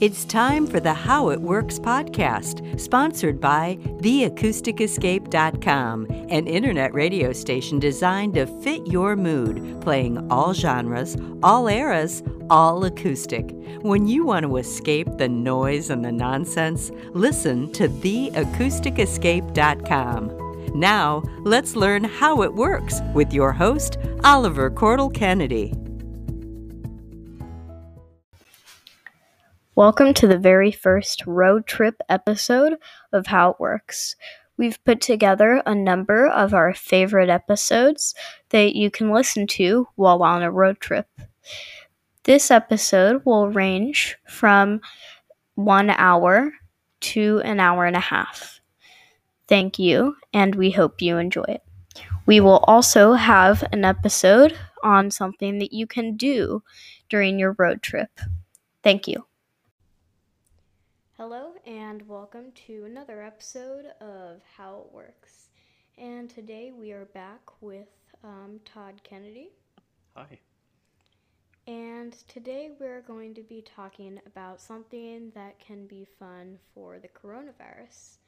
It's time for the How It Works podcast, sponsored by theacousticescape.com, an internet radio station designed to fit your mood, playing all genres, all eras, all acoustic. When you want to escape the noise and the nonsense, listen to theacousticescape.com. Now, let's learn how it works with your host, Oliver Cordell Kennedy. Welcome to the very first road trip episode of How It Works. We've put together a number of our favorite episodes that you can listen to while on a road trip. This episode will range from one hour to an hour and a half. Thank you, and we hope you enjoy it. We will also have an episode on something that you can do during your road trip. Thank you. Hello, and welcome to another episode of How It Works. And today we are back with um, Todd Kennedy. Hi. And today we're going to be talking about something that can be fun for the coronavirus.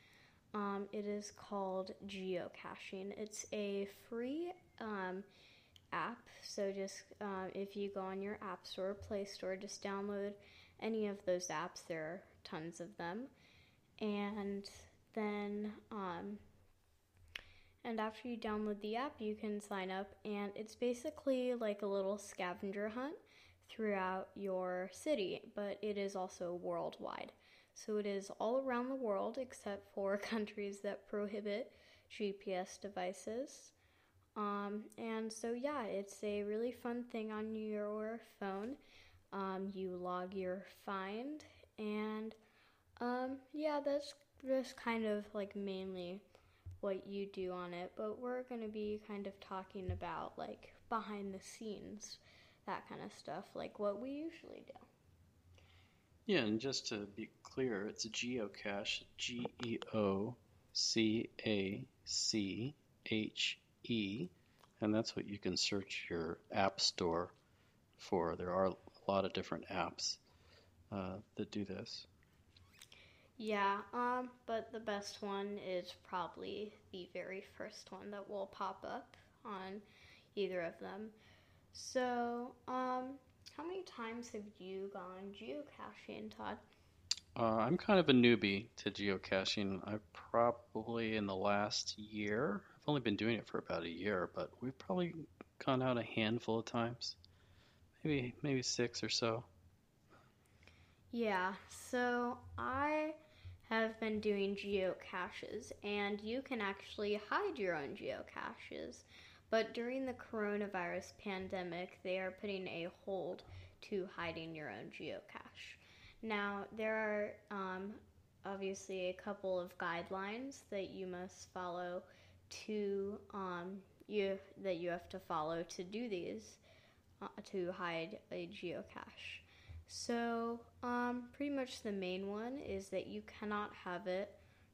Um, it is called geocaching. It's a free um, app, so just uh, if you go on your App Store, Play Store, just download any of those apps. There are tons of them. And then, um, and after you download the app, you can sign up, and it's basically like a little scavenger hunt throughout your city, but it is also worldwide. So it is all around the world except for countries that prohibit GPS devices. Um, and so, yeah, it's a really fun thing on your phone. Um, you log your find, and um, yeah, that's just kind of like mainly what you do on it. But we're going to be kind of talking about like behind the scenes, that kind of stuff, like what we usually do. Yeah, and just to be clear, it's a geocache, G E O C A C H E, and that's what you can search your app store for. There are lot of different apps uh, that do this. Yeah, um, but the best one is probably the very first one that will pop up on either of them. So, um, how many times have you gone geocaching, Todd? Uh, I'm kind of a newbie to geocaching. I've probably in the last year, I've only been doing it for about a year, but we've probably gone out a handful of times, maybe maybe six or so. Yeah, so I have been doing geocaches, and you can actually hide your own geocaches. But during the coronavirus pandemic, they are putting a hold to hiding your own geocache. Now, there are um, obviously a couple of guidelines that you must follow to um, you that you have to follow to do these uh, to hide a geocache. So, um, pretty much the main one is that you cannot have it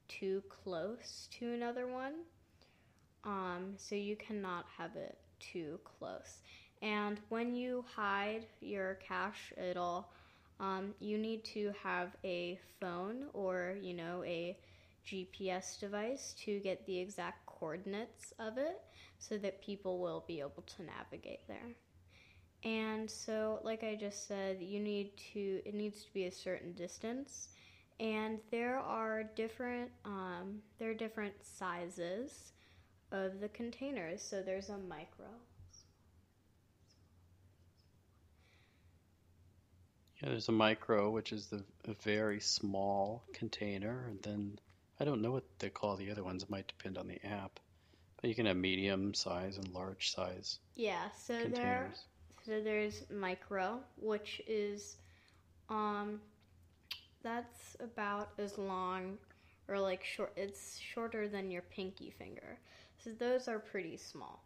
too close to another one. Um, so you cannot have it too close. And when you hide your cache at all, um, you need to have a phone or, you know, a GPS device to get the exact coordinates of it so that people will be able to navigate there. And so, like I just said, you need to, it needs to be a certain distance. And there are different, um, there are different sizes of the containers. So there's a micro. Yeah, there's a micro, which is the a very small container, and then I don't know what they call the other ones. It might depend on the app, but you can have medium size and large size. Yeah, so containers. there so there's micro, which is um that's about as long or like short it's shorter than your pinky finger. So those are pretty small.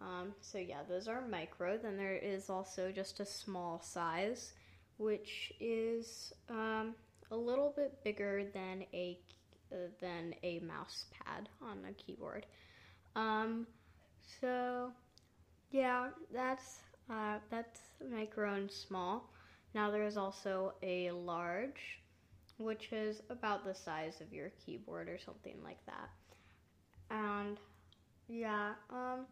Um, so yeah, those are micro. Then there is also just a small size, which is um, a little bit bigger than a uh, than a mouse pad on a keyboard. Um, so yeah, that's uh, that's micro and small. Now there is also a large, which is about the size of your keyboard or something like that. And yeah, um,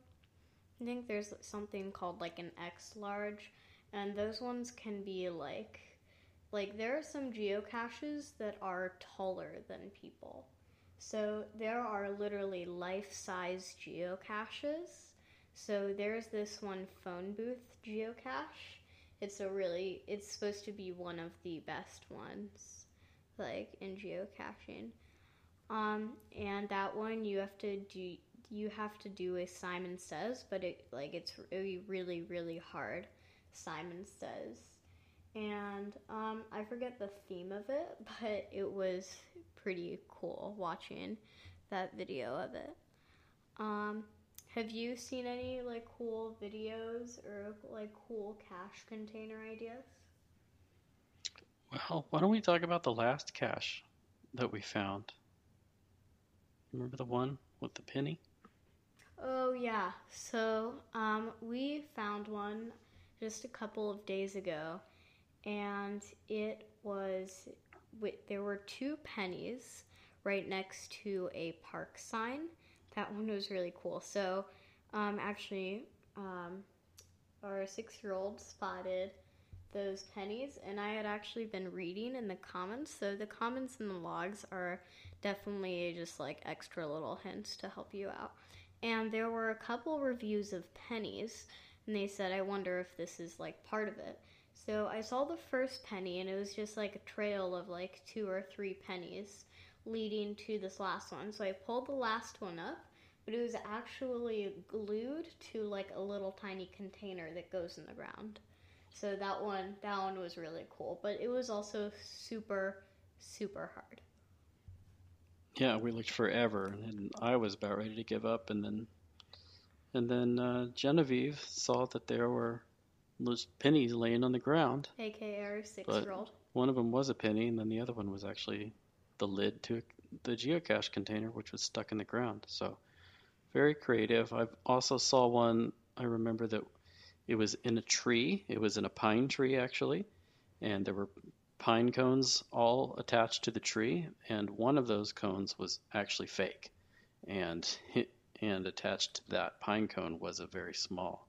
I think there's something called like an X large, and those ones can be like, like there are some geocaches that are taller than people. So there are literally life-size geocaches. So there's this one phone booth geocache. It's a really, it's supposed to be one of the best ones, like in geocaching. Um, and that one you have to do you have to do a Simon Says, but it like it's really really really hard. Simon Says, and um, I forget the theme of it, but it was pretty cool watching that video of it. Um, have you seen any like cool videos or like cool cache container ideas? Well, why don't we talk about the last cache that we found? Remember the one with the penny? Oh yeah. So um, we found one just a couple of days ago, and it was there were two pennies right next to a park sign. That one was really cool. So um, actually, um, our six-year-old spotted those pennies, and I had actually been reading in the comments. So the comments and the logs are definitely just like extra little hints to help you out and there were a couple reviews of pennies, and they said, I wonder if this is like part of it. So I saw the first penny, and it was just like a trail of like two or three pennies leading to this last one. So I pulled the last one up, but it was actually glued to like a little tiny container that goes in the ground. So that one, that one was really cool, but it was also super, super hard. Yeah, we looked forever, and I was about ready to give up, and then, and then uh, Genevieve saw that there were those pennies laying on the ground. AKA our six-year-old. One of them was a penny, and then the other one was actually the lid to the geocache container, which was stuck in the ground. So, very creative. I also saw one. I remember that it was in a tree. It was in a pine tree actually, and there were pine cones all attached to the tree, and one of those cones was actually fake, and and attached to that pine cone was a very small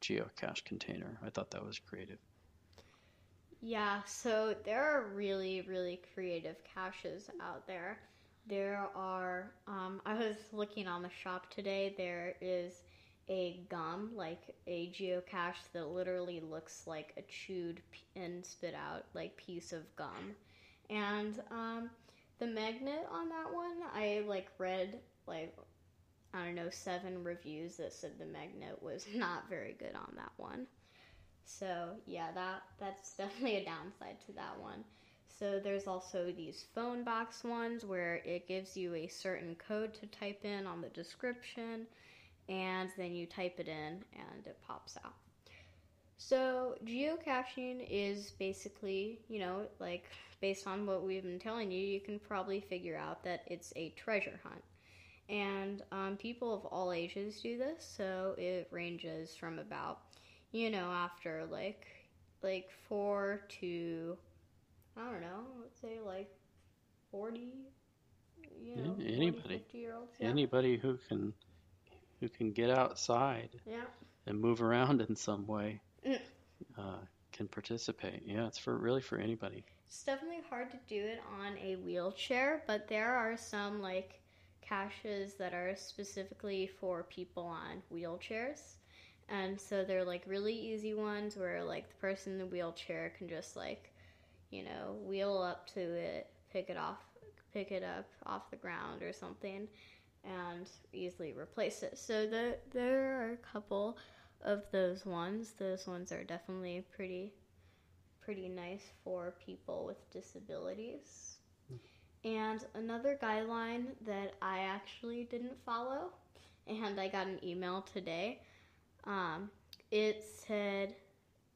geocache container. I thought that was creative. Yeah, so there are really, really creative caches out there. There are, um, I was looking on the shop today, there is a gum, like a geocache that literally looks like a chewed and spit out like piece of gum. And um, the magnet on that one, I like read like I don't know seven reviews that said the magnet was not very good on that one. So yeah, that that's definitely a downside to that one. So there's also these phone box ones where it gives you a certain code to type in on the description and then you type it in and it pops out. So, geocaching is basically, you know, like based on what we've been telling you, you can probably figure out that it's a treasure hunt. And um, people of all ages do this, so it ranges from about, you know, after like like four to, I don't know, let's say like forty, you know, anybody, 40, year olds. Yeah. Anybody who can who can get outside yeah. and move around in some way mm. uh, can participate. Yeah, it's for really for anybody. It's definitely hard to do it on a wheelchair, but there are some like caches that are specifically for people on wheelchairs. And so they're like really easy ones where like the person in the wheelchair can just like, you know, wheel up to it, pick it off, pick it up off the ground or something and easily replace it. So the, there are a couple of those ones. Those ones are definitely pretty pretty nice for people with disabilities. Hmm. And another guideline that I actually didn't follow, and I got an email today. Um, it said,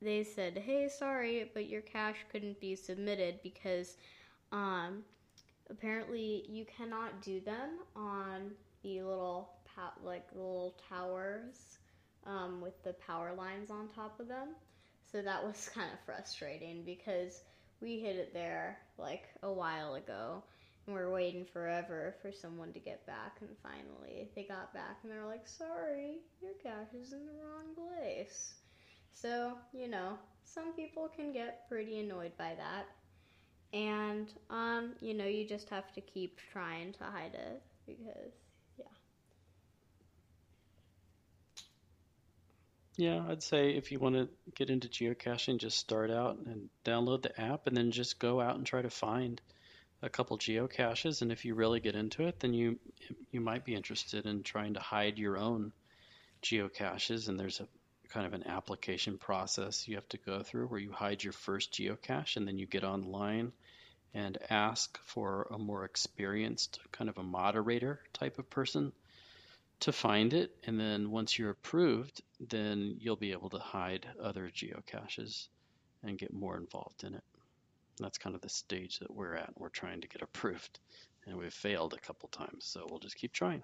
they said, hey, sorry, but your cash couldn't be submitted because um, apparently you cannot do them on the little like little towers um, with the power lines on top of them. so that was kind of frustrating because we hid it there like a while ago we're waiting forever for someone to get back and finally they got back and they're like sorry your cache is in the wrong place. So you know some people can get pretty annoyed by that. And um you know you just have to keep trying to hide it because yeah. Yeah, I'd say if you want to get into geocaching, just start out and download the app and then just go out and try to find a couple geocaches. And if you really get into it, then you you might be interested in trying to hide your own geocaches. And there's a kind of an application process you have to go through where you hide your first geocache and then you get online and ask for a more experienced kind of a moderator type of person to find it, and then once you're approved, then you'll be able to hide other geocaches and get more involved in it. That's kind of the stage that we're at. We're trying to get approved, and we've failed a couple times, so we'll just keep trying.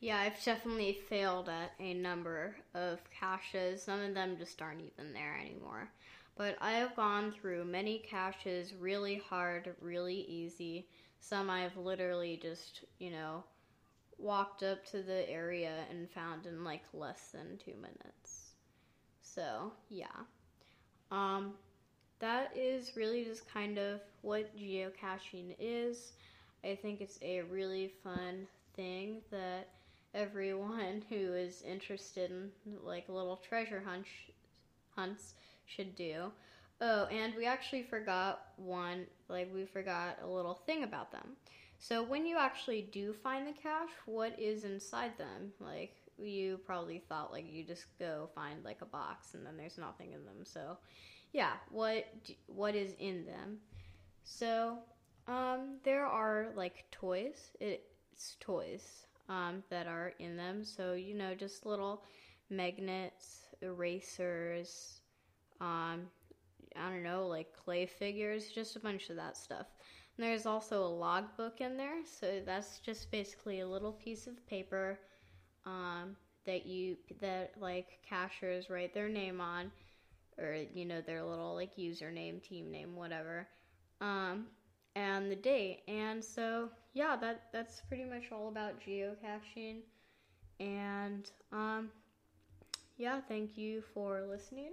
Yeah, I've definitely failed at a number of caches. Some of them just aren't even there anymore. But I have gone through many caches really hard, really easy. Some I've literally just, you know, walked up to the area and found in like less than two minutes. So, yeah. Um, that is really just kind of what geocaching is. I think it's a really fun thing that everyone who is interested in like little treasure hunt hunts should do. Oh, and we actually forgot one, like we forgot a little thing about them. So when you actually do find the cache, what is inside them? Like you probably thought like you just go find like a box and then there's nothing in them. So yeah, what what is in them? So um, there are like toys. It's toys um, that are in them. So you know, just little magnets, erasers. Um, I don't know, like clay figures, just a bunch of that stuff. There's also a logbook in there, so that's just basically a little piece of paper um, that you that like cachers write their name on, or you know their little like username, team name, whatever, um, and the date. And so yeah, that that's pretty much all about geocaching. And um, yeah, thank you for listening.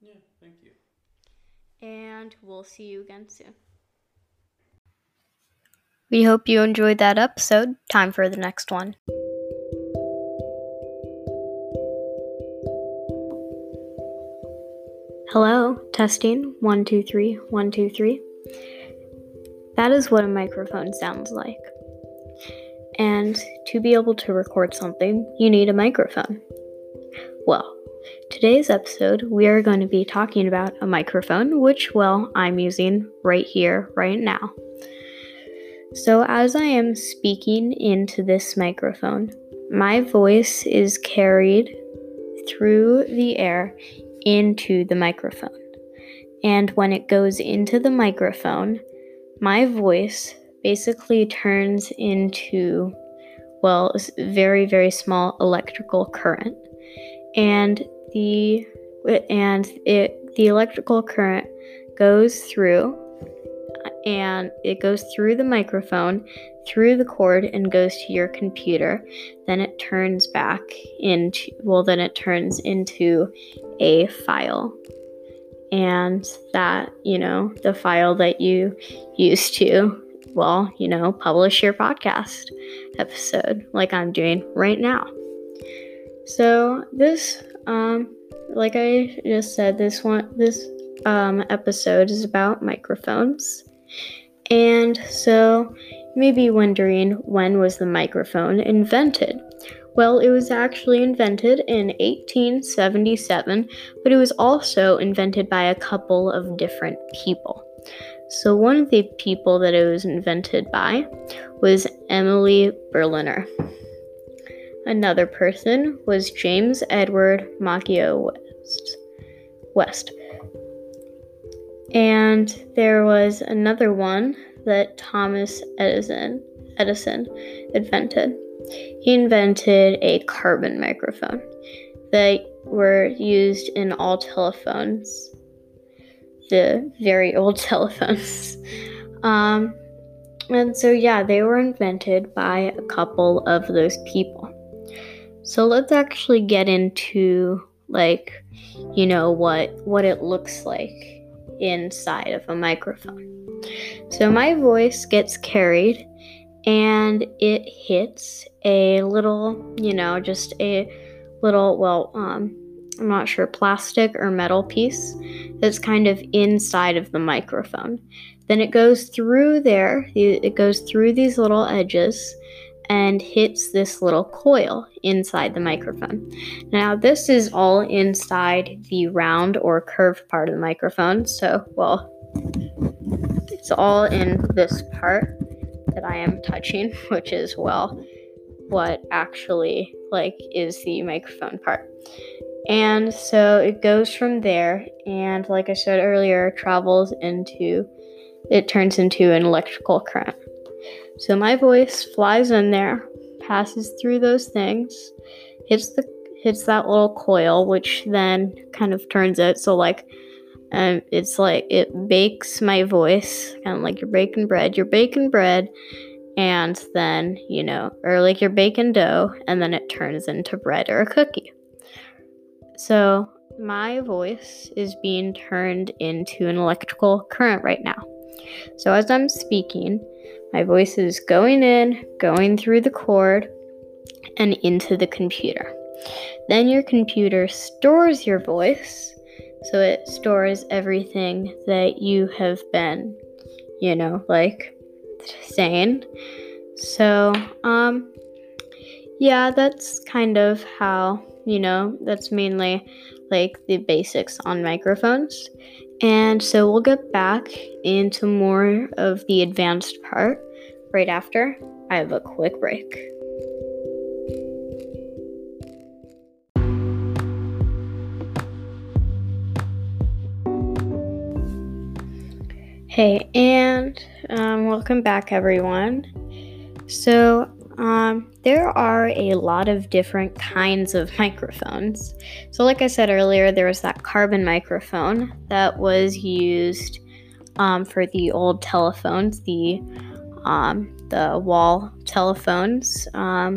Yeah, thank you. And we'll see you again soon. We hope you enjoyed that episode. Time for the next one. Hello, testing. One, two, three, one, two, three. That is what a microphone sounds like. And to be able to record something, you need a microphone. Well, today's episode, we are going to be talking about a microphone, which, well, I'm using right here, right now. So, as I am speaking into this microphone, my voice is carried through the air into the microphone. And when it goes into the microphone, my voice basically turns into, well, very, very small electrical current. And the and it the electrical current goes through and it goes through the microphone, through the cord, and goes to your computer. Then it turns back into, well, then it turns into a file. And that, you know, the file that you use to, well, you know, publish your podcast episode like I'm doing right now. So, this, um, like I just said, this one, this um, episode is about microphones. And so you may be wondering when was the microphone invented? Well, it was actually invented in 1877, but it was also invented by a couple of different people. So, one of the people that it was invented by was Emily Berliner. Another person was James Edward Maceo West. West. And there was another one that Thomas Edison Edison invented. He invented a carbon microphone. The were used in all telephones, the very old telephones. Um, and so, yeah, they were invented by a couple of those people. So let's actually get into like, you know, what what it looks like inside of a microphone. So my voice gets carried and it hits a little, you know, just a little, well, um, I'm not sure, plastic or metal piece that's kind of inside of the microphone. Then it goes through there, it goes through these little edges and hits this little coil inside the microphone. Now, this is all inside the round or curved part of the microphone. So, well, it's all in this part that I am touching, which is, well, what actually like is the microphone part. And so it goes from there and like I said earlier travels into it turns into an electrical current. So my voice flies in there, passes through those things, hits the hits that little coil, which then kind of turns it so like um, it's like it bakes my voice, kind of like you're baking bread. You're baking bread, and then you know, or like you're baking dough, and then it turns into bread or a cookie. So my voice is being turned into an electrical current right now. So as I'm speaking, my voice is going in, going through the cord, and into the computer. Then your computer stores your voice, so it stores everything that you have been, you know, like saying. So, um, yeah, that's kind of how, you know, that's mainly like the basics on microphones. And so we'll get back into more of the advanced part right after I have a quick break. Hey, and um, welcome back, everyone. So, um, there are a lot of different kinds of microphones. So, like I said earlier, there was that carbon microphone that was used um, for the old telephones, the um, the wall telephones um,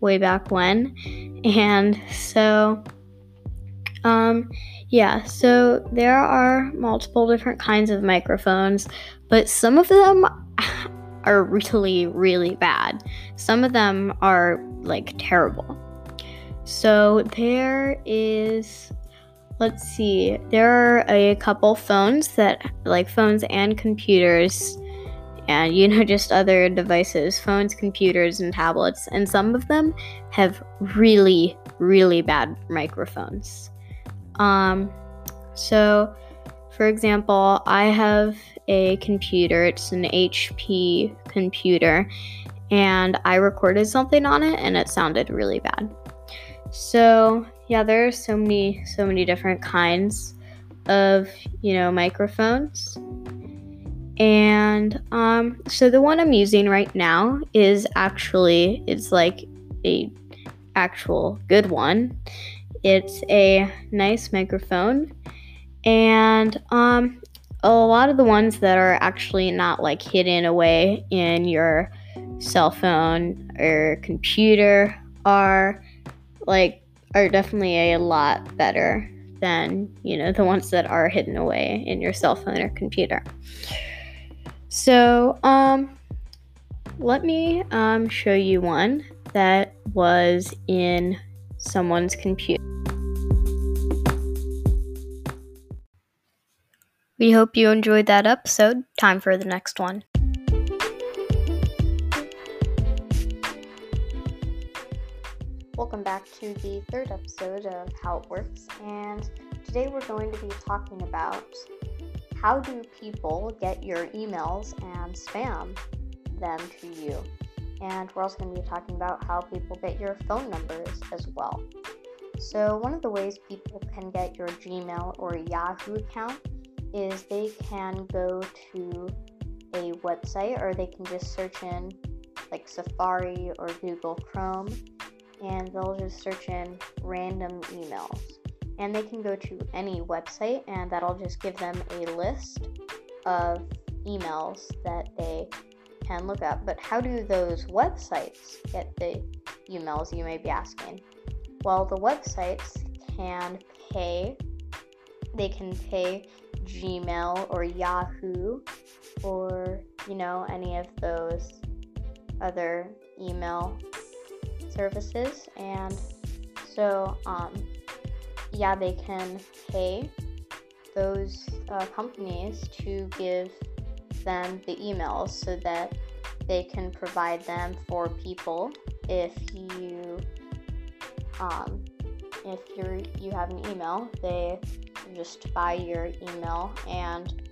way back when, and so um, yeah, so there are multiple different kinds of microphones, but some of them are really, really bad. Some of them are like terrible. So there is, let's see, there are a couple phones that, like phones and computers, and you know, just other devices, phones, computers, and tablets, and some of them have really, really bad microphones. Um, so, for example, I have a computer, it's an HP computer, and I recorded something on it and it sounded really bad. So, yeah, there are so many, so many different kinds of, you know, microphones. And um, so the one I'm using right now is actually it's like a actual good one. It's a nice microphone, and um, a lot of the ones that are actually not like hidden away in your cell phone or computer are like are definitely a lot better than you know the ones that are hidden away in your cell phone or computer. So, um, let me um, show you one that was in someone's computer. We hope you enjoyed that episode. Time for the next one. Welcome back to the third episode of How It Works, and today we're going to be talking about how do people get your emails and spam them to you? And we're also going to be talking about how people get your phone numbers as well. So, one of the ways people can get your Gmail or Yahoo account is they can go to a website or they can just search in like Safari or Google Chrome and they'll just search in random emails. And they can go to any website, and that'll just give them a list of emails that they can look up. But how do those websites get the emails, you may be asking? Well, the websites can pay, they can pay Gmail or Yahoo or, you know, any of those other email services. And so, um, yeah, they can pay those uh, companies to give them the emails so that they can provide them for people if you um, if you you have an email they just buy your email and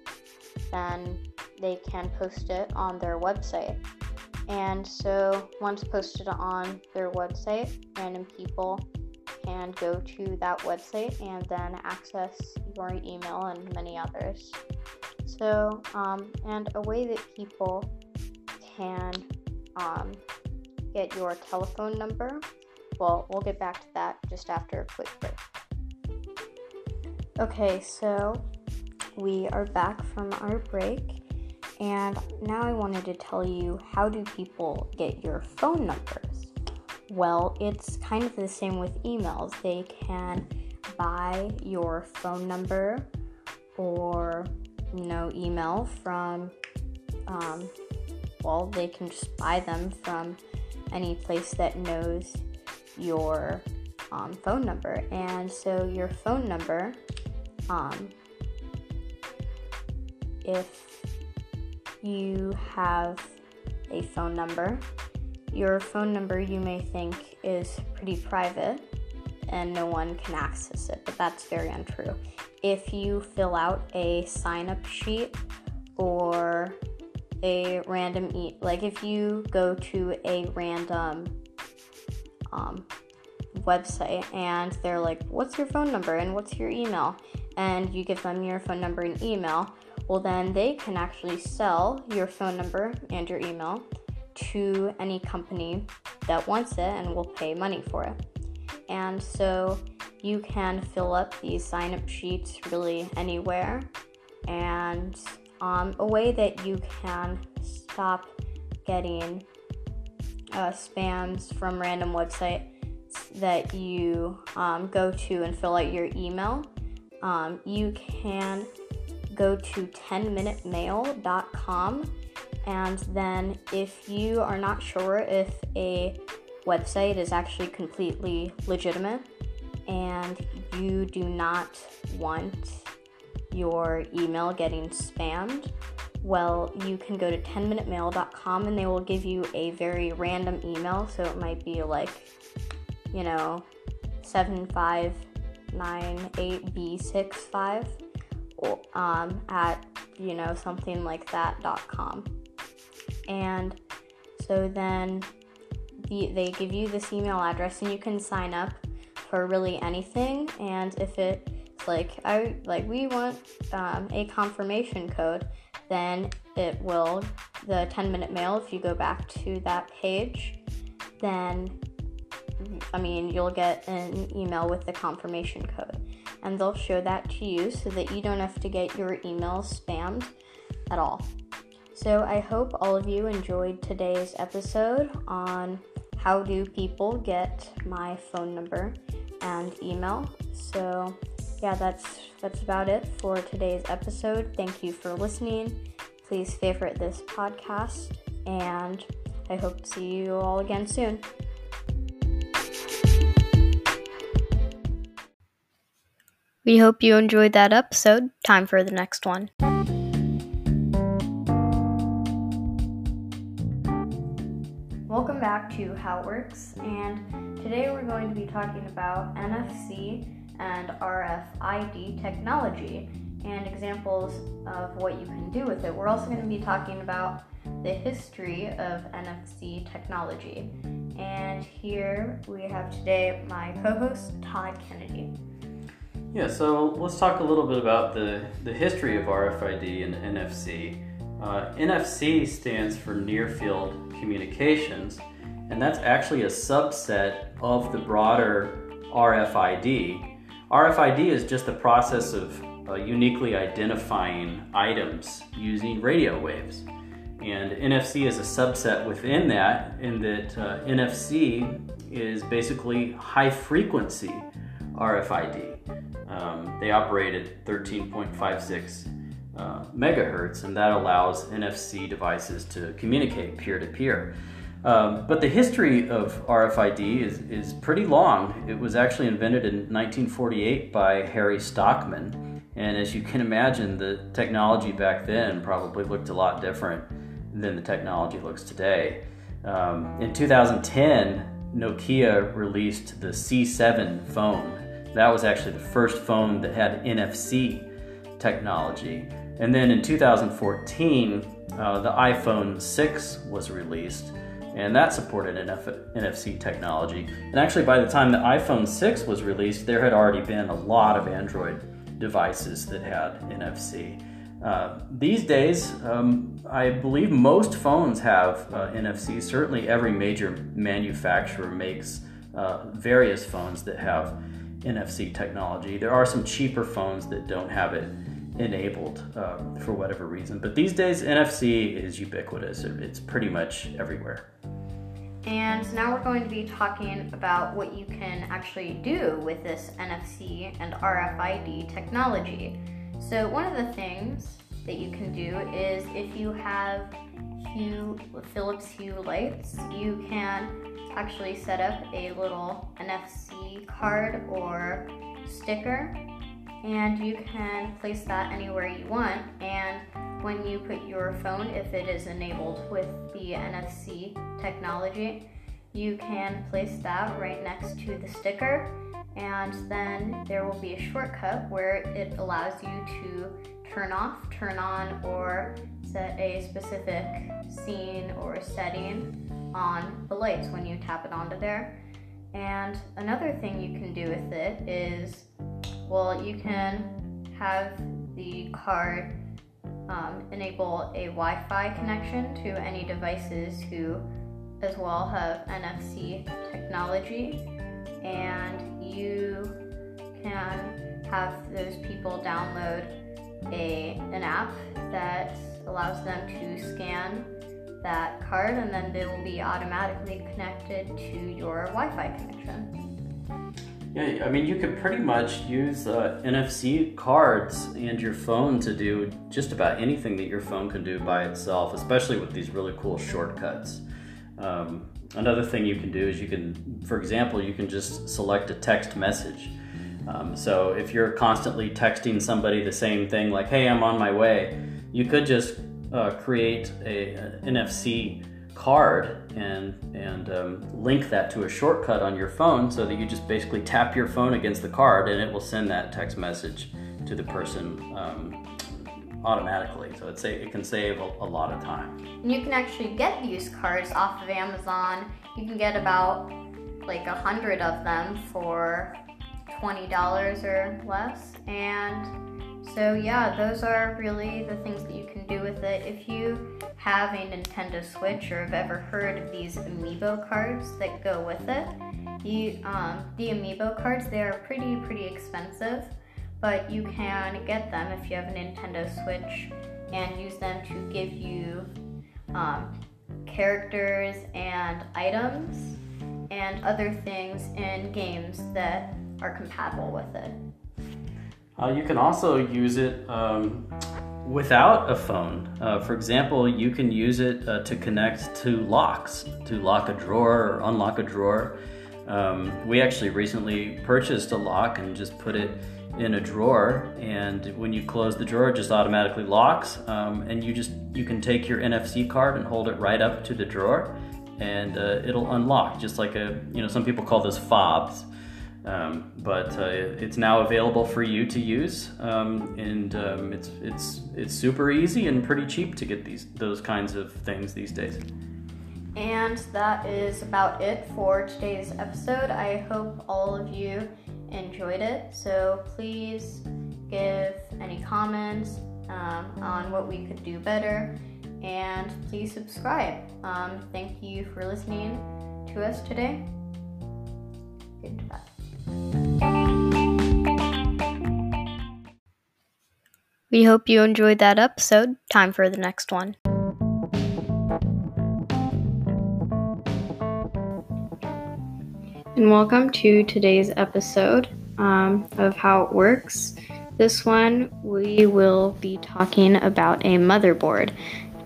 then they can post it on their website and so once posted on their website random people can go to that website and then access your email and many others so, um, and a way that people can um, get your telephone number. Well, we'll get back to that just after a quick break. Okay, so we are back from our break, and now I wanted to tell you how do people get your phone numbers? Well, it's kind of the same with emails. They can buy your phone number or you know, email from, um, well, they can just buy them from any place that knows your um, phone number. And so your phone number, um, if you have a phone number, your phone number you may think is pretty private and no one can access it, but that's very untrue. If you fill out a sign up sheet or a random e like if you go to a random um, website and they're like what's your phone number and what's your email and you give them your phone number and email well then they can actually sell your phone number and your email to any company that wants it and will pay money for it and so you can fill up these sign up sheets really anywhere. And um, a way that you can stop getting uh, spams from random websites that you um, go to and fill out your email, um, you can go to 10minutemail.com. And then, if you are not sure if a website is actually completely legitimate, and you do not want your email getting spammed, well, you can go to 10minutemail.com and they will give you a very random email. So it might be like, you know, 7598B65 um, at, you know, something like that.com. And so then the, they give you this email address and you can sign up for really anything. And if it's like I like we want um, a confirmation code, then it will the 10 minute mail. If you go back to that page, then I mean you'll get an email with the confirmation code, and they'll show that to you so that you don't have to get your email spammed at all. So I hope all of you enjoyed today's episode on how do people get my phone number and email. So, yeah, that's that's about it for today's episode. Thank you for listening. Please favorite this podcast and I hope to see you all again soon. We hope you enjoyed that episode. Time for the next one. Welcome back to How It Works, and today we're going to be talking about NFC and RFID technology and examples of what you can do with it. We're also going to be talking about the history of NFC technology. And here we have today my co host, Todd Kennedy. Yeah, so let's talk a little bit about the, the history of RFID and NFC. Uh, NFC stands for Near Field Communications, and that's actually a subset of the broader RFID. RFID is just the process of uh, uniquely identifying items using radio waves. And NFC is a subset within that, in that uh, NFC is basically high frequency RFID. Um, they operate at 13.56 uh, megahertz, and that allows NFC devices to communicate peer to peer. but the history of RFID is, is pretty long. It was actually invented in 1948 by Harry Stockman. And as you can imagine, the technology back then probably looked a lot different than the technology looks today. Um, in 2010, Nokia released the C7 phone. That was actually the first phone that had NFC technology. And then in 2014, uh, the iPhone 6 was released, and that supported NF- NFC technology. And actually, by the time the iPhone 6 was released, there had already been a lot of Android devices that had NFC. Uh, these days, um, I believe most phones have uh, NFC. Certainly, every major manufacturer makes uh, various phones that have NFC technology. There are some cheaper phones that don't have it enabled uh, for whatever reason, but these days, NFC is ubiquitous. It's pretty much everywhere. And now we're going to be talking about what you can actually do with this NFC and RFID technology. So, one of the things that you can do is if you have Hue, Philips Hue lights, you can actually set up a little NFC card or sticker and you can place that anywhere you want. And when you put your phone if it is enabled with the NFC technology you can place that right next to the sticker and then there will be a shortcut where it allows you to turn off, turn on, or set a specific scene or setting on the lights when you tap it onto there. And another thing you can do with it is, well, you can have the card um, enable a Wi Fi connection to any devices who as well have NFC technology and you can have those people download a an app that allows them to scan that card and then they will be automatically connected to your Wi-Fi connection. Yeah, I mean, you could pretty much use uh, NFC cards and your phone to do just about anything that your phone can do by itself, especially with these really cool shortcuts. Um, Another thing you can do is you can, for example, you can just select a text message. Um, so if you're constantly texting somebody the same thing, like, hey, I'm on my way, you could just uh, create a, NFC card and, and um, link that to a shortcut on your phone so that you just basically tap your phone against the card and it will send that text message to the person um, automatically. So it it can save a, a lot of time. And you can actually get these cards off of Amazon. You can get about like a hundred of them for twenty dollars or less. And so yeah, those are really the things that you can do with it. If you have a Nintendo Switch or have ever heard of these amiibo cards that go with it, you um, the amiibo cards they are pretty pretty expensive but you can get them if you have a Nintendo Switch and use them to give you um, characters and items and other things in games that are compatible with it. Uh, you can also use it um, without a phone. Uh, for example, you can use it uh, to connect to locks, to lock a drawer or unlock a drawer. Um, we actually recently purchased a lock and just put it in a drawer and when you close the drawer it just automatically locks um, and you just you can take your nfc card and hold it right up to the drawer and uh, it'll unlock just like a you know some people call those fobs um, but uh, it's now available for you to use um, and um, it's it's it's super easy and pretty cheap to get these those kinds of things these days and that is about it for today's episode i hope all of you enjoyed it. So please give any comments um, on what we could do better and please subscribe. Um, thank you for listening to us today? Get We hope you enjoyed that episode. Time for the next one. And welcome to today's episode um, of How It Works. This one, we will be talking about a motherboard,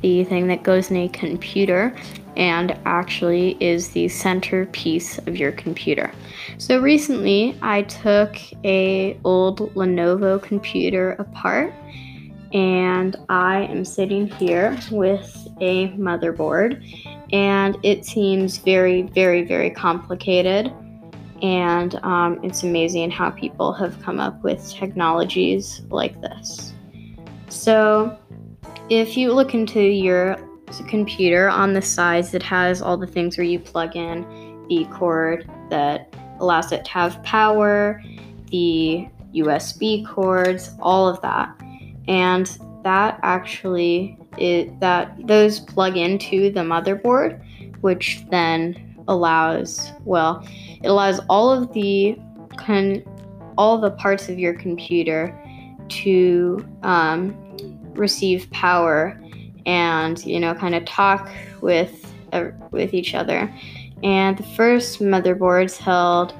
the thing that goes in a computer and actually is the centerpiece of your computer. So recently, I took a old Lenovo computer apart and I am sitting here with a motherboard and it seems very, very, very complicated. And um, it's amazing how people have come up with technologies like this. So, if you look into your computer on the sides, that has all the things where you plug in the cord that allows it to have power, the USB cords, all of that. And that actually it that those plug into the motherboard, which then allows well, it allows all of the con, all the parts of your computer to um, receive power and you know kind of talk with uh, with each other. And the first motherboards held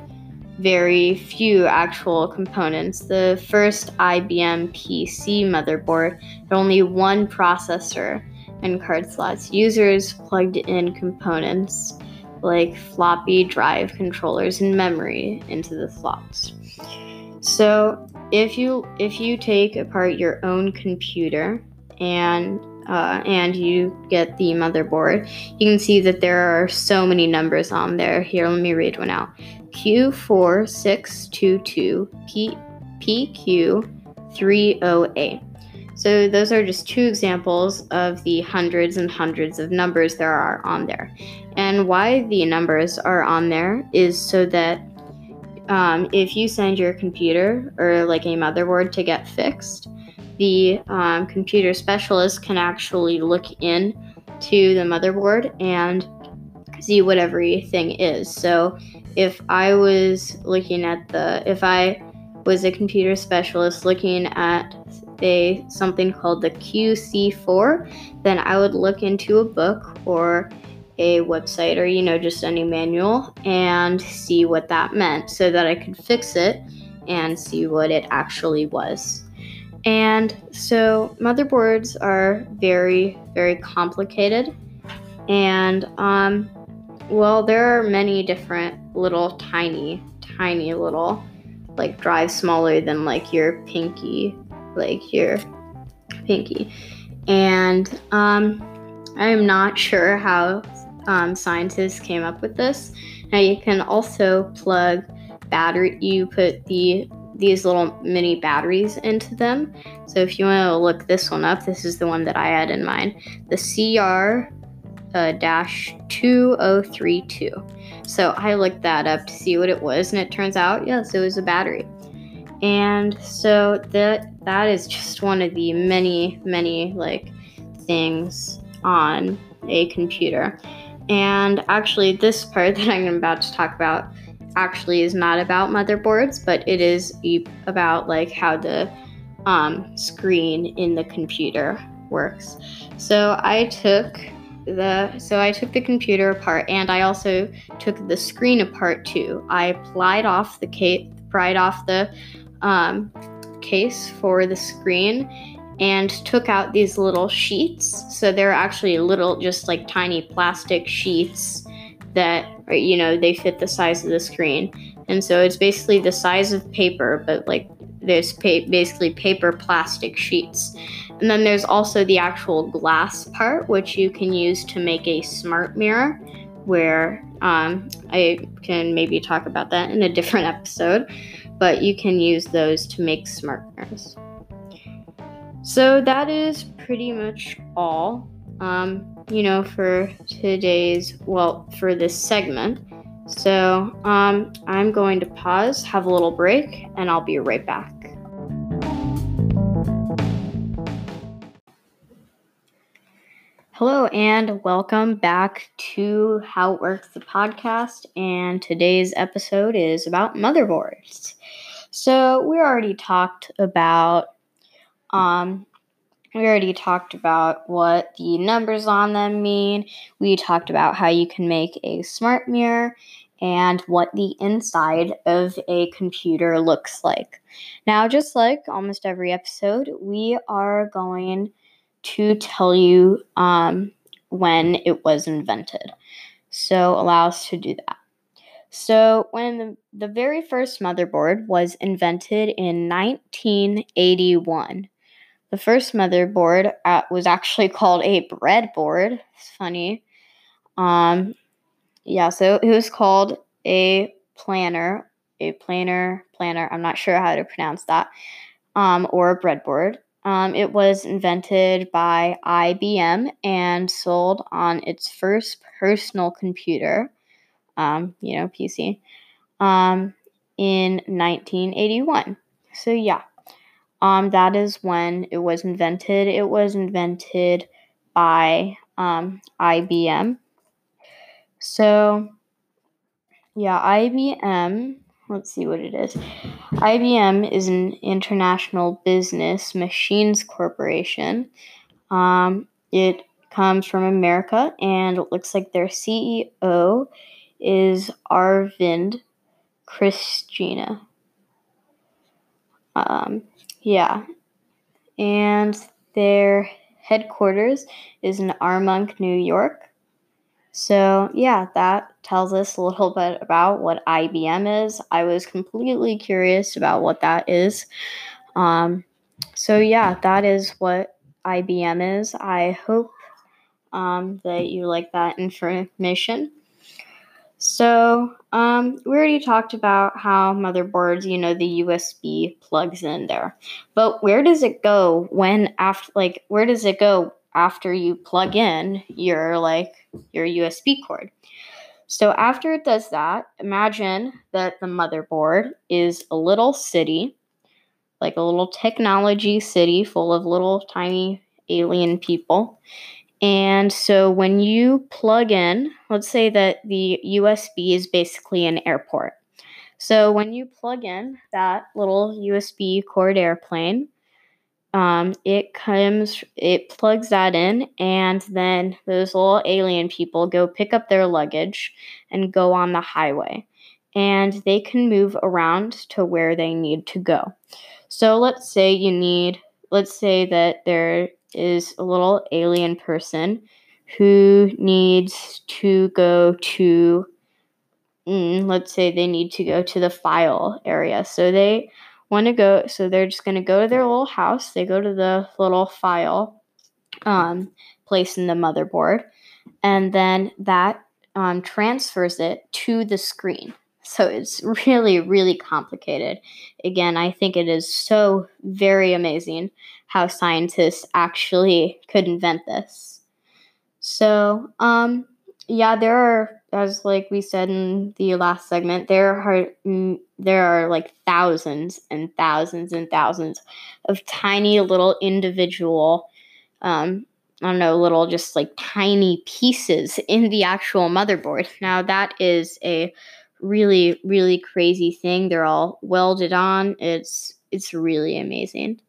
very few actual components. The first IBM PC motherboard had only one processor and card slots. Users plugged in components like floppy drive controllers and memory into the slots. So if you if you take apart your own computer and uh, and you get the motherboard, you can see that there are so many numbers on there. Here, let me read one out. Q4622 PQ30A. So those are just two examples of the hundreds and hundreds of numbers there are on there. And why the numbers are on there is so that um, if you send your computer or like a motherboard to get fixed, the um, computer specialist can actually look in to the motherboard and see what everything is. So if I was looking at the, if I was a computer specialist looking at a something called the QC4, then I would look into a book or a website or you know just any manual and see what that meant so that I could fix it and see what it actually was. And so motherboards are very very complicated and um well, there are many different little tiny, tiny little like drives smaller than like your pinky, like your pinky. And um, I am not sure how um, scientists came up with this. Now you can also plug battery. You put the these little mini batteries into them. So if you want to look this one up, this is the one that I had in mind. The CR uh, dash 2032. So I looked that up to see what it was, and it turns out, yes, it was a battery. And so that that is just one of the many, many like things on a computer. And actually, this part that I'm about to talk about actually is not about motherboards, but it is about like how the um, screen in the computer works. So I took the so I took the computer apart and I also took the screen apart too. I pried off the case, pried off the um, case for the screen and took out these little sheets. So they're actually little, just like tiny plastic sheets that are, you know they fit the size of the screen. And so it's basically the size of paper, but like there's pa- basically paper plastic sheets. And then there's also the actual glass part, which you can use to make a smart mirror, where um, I can maybe talk about that in a different episode, but you can use those to make smart mirrors. So that is pretty much all, um, you know, for today's, well, for this segment. So um, I'm going to pause, have a little break, and I'll be right back. Hello, and welcome back to How It Works, the podcast. And today's episode is about motherboards. So, we already talked about, um, we already talked about what the numbers on them mean. We talked about how you can make a smart mirror and what the inside of a computer looks like. Now, just like almost every episode, we are going to tell you um, when it was invented. So allow us to do that. So when the, the very first motherboard was invented in 1981, the first motherboard uh, was actually called a breadboard. It's funny. Um, yeah, so it was called a planner, a planar, planner. I'm not sure how to pronounce that. Um, or a breadboard. Um, it was invented by IBM and sold on its first personal computer, um, you know, PC, um, in 1981. So, yeah, um, that is when it was invented. It was invented by um, IBM. So, yeah, IBM let's see what it is. IBM is an international business machines corporation. Um, it comes from America, and it looks like their CEO is Arvind Krishna. Um, yeah, and their headquarters is in Armonk, New York. So, yeah, that tells us a little bit about what IBM is. I was completely curious about what that is. Um, so, yeah, that is what IBM is. I hope um, that you like that information. So, um, we already talked about how motherboards, you know, the USB plugs in there. But where does it go when after, like, where does it go after you plug in your like your USB cord. So after it does that, imagine that the motherboard is a little city, like a little technology city full of little tiny alien people. And so when you plug in, let's say that the USB is basically an airport. So when you plug in that little USB cord airplane, um, it comes, it plugs that in, and then those little alien people go pick up their luggage and go on the highway. And they can move around to where they need to go. So let's say you need, let's say that there is a little alien person who needs to go to, mm, let's say they need to go to the file area. So they want to go, so they're just going to go to their little house. They go to the little file um, place in the motherboard, and then that um, transfers it to the screen. So it's really, really complicated. Again, I think it is so very amazing how scientists actually could invent this. So, um, yeah, there are, as like we said in the last segment, there are mm, there are like thousands and thousands and thousands of tiny little individual, um, I don't know, little just like tiny pieces in the actual motherboard. Now that is a really really crazy thing. They're all welded on. It's it's really amazing.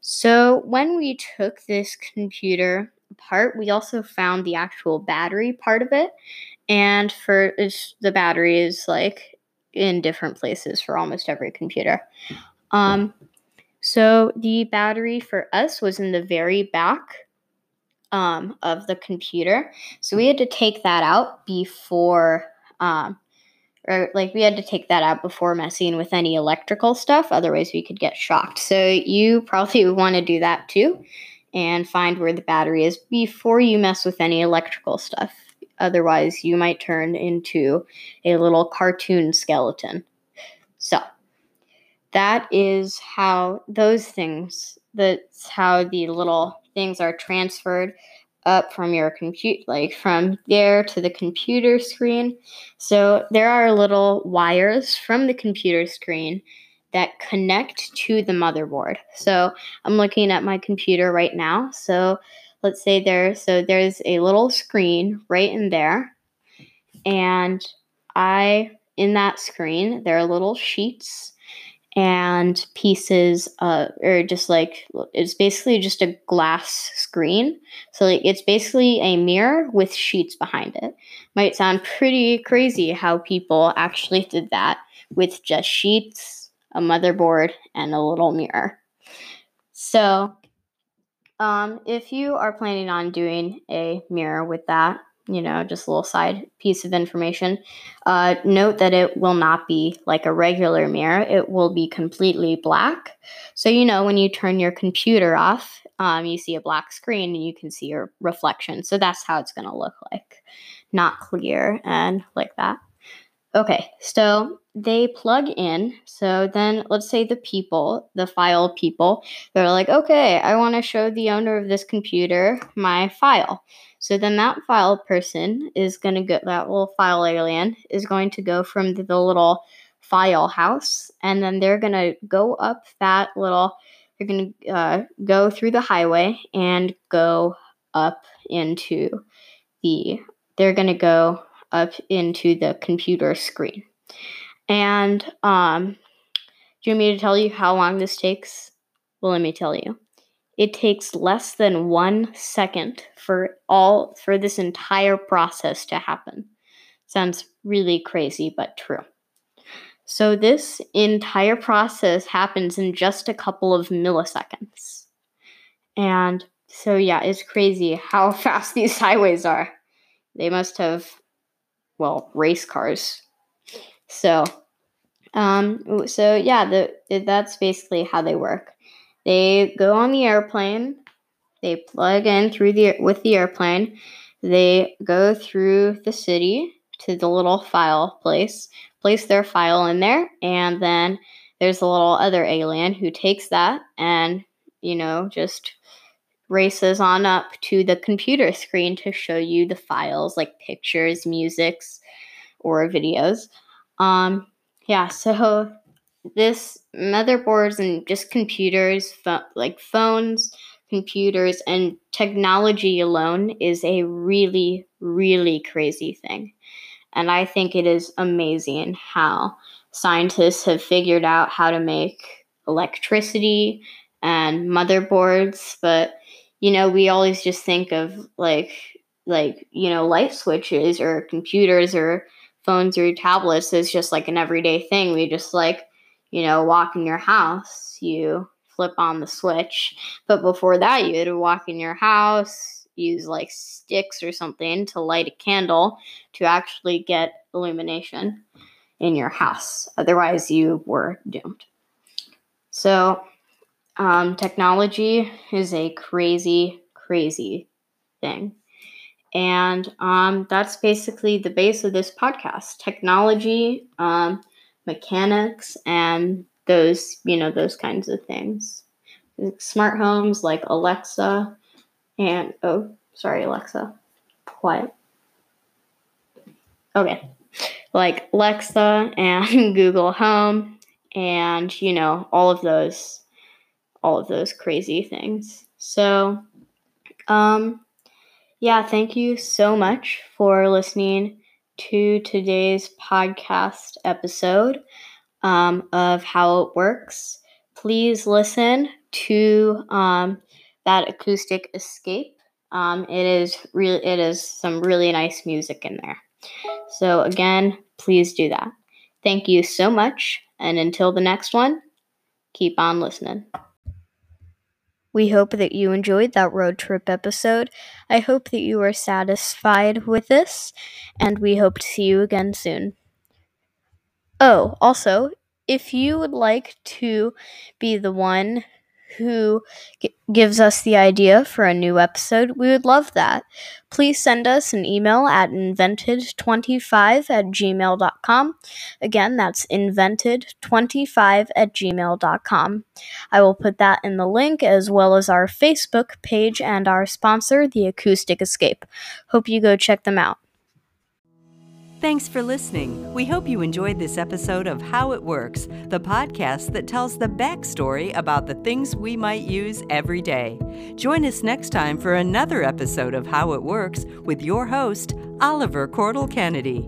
So when we took this computer apart, we also found the actual battery part of it. And for the battery is like in different places for almost every computer. Um, so the battery for us was in the very back um, of the computer. So we had to take that out before, um, or like we had to take that out before messing with any electrical stuff. Otherwise, we could get shocked. So you probably want to do that too and find where the battery is before you mess with any electrical stuff. Otherwise, you might turn into a little cartoon skeleton. So, that is how those things, that's how the little things are transferred up from your compute like from there to the computer screen. So there are little wires from the computer screen that connect to the motherboard. So I'm looking at my computer right now. So let's say there, so there's a little screen right in there, and I, in that screen, there are little sheets and pieces uh, or just like it's basically just a glass screen. So like it's basically a mirror with sheets behind it. Might sound pretty crazy how people actually did that with just sheets a motherboard and a little mirror. So um, if you are planning on doing a mirror with that you know, just a little side piece of information. Uh, note that it will not be like a regular mirror, it will be completely black. So, you know, when you turn your computer off, um, you see a black screen and you can see your reflection. So, that's how it's going to look like. Not clear and like that. Okay, so they plug in. So then let's say the people, the file people, they're like, okay, I want to show the owner of this computer my file. So then that file person is going to go, that little file alien is going to go from the, the little file house and then they're going to go up that little, they're going to uh, go through the highway and go up into the, they're going to go up into the computer screen. And um, do you want me to tell you how long this takes? Well, let me tell you. It takes less than one second for all for this entire process to happen. Sounds really crazy, but true. So this entire process happens in just a couple of milliseconds. And so yeah, it's crazy how fast these highways are. They must have well, race cars. So um so yeah, the that's basically how they work. They go on the airplane. They plug in through the with the airplane. They go through the city to the little file place, place their file in there, and then there's a little other alien who takes that and you know just races on up to the computer screen to show you the files like pictures, musics, or videos. Um, yeah, so this motherboards and just computers, fo- like phones, computers, and technology alone is a really, really crazy thing. And I think it is amazing how scientists have figured out how to make electricity and motherboards, but you know, we always just think of like like, you know, light switches or computers or phones or tablets as just like an everyday thing. We just like you know, walk in your house, you flip on the switch. But before that, you had to walk in your house, use like sticks or something to light a candle to actually get illumination in your house. Otherwise, you were doomed. So, um, technology is a crazy, crazy thing. And um, that's basically the base of this podcast. Technology, um, mechanics and those you know those kinds of things smart homes like alexa and oh sorry alexa quiet okay like alexa and google home and you know all of those all of those crazy things so um yeah thank you so much for listening to today's podcast episode um, of how it works. Please listen to um, that acoustic escape. Um, it is really, It is some really nice music in there. So again, please do that. Thank you so much, and until the next one, keep on listening. We hope that you enjoyed that road trip episode. I hope that you are satisfied with this, and we hope to see you again soon. Oh, also, if you would like to be the one who g- gives us the idea for a new episode, we would love that. Please send us an email at invented25 at gmail.com. Again, that's invented25 at gmail.com. I will put that in the link as well as our Facebook page and our sponsor, The Acoustic Escape. Hope you go check them out. Thanks for listening. We hope you enjoyed this episode of How It Works, the podcast that tells the backstory about the things we might use every day. Join us next time for another episode of How It Works with your host, Oliver Cordell Kennedy.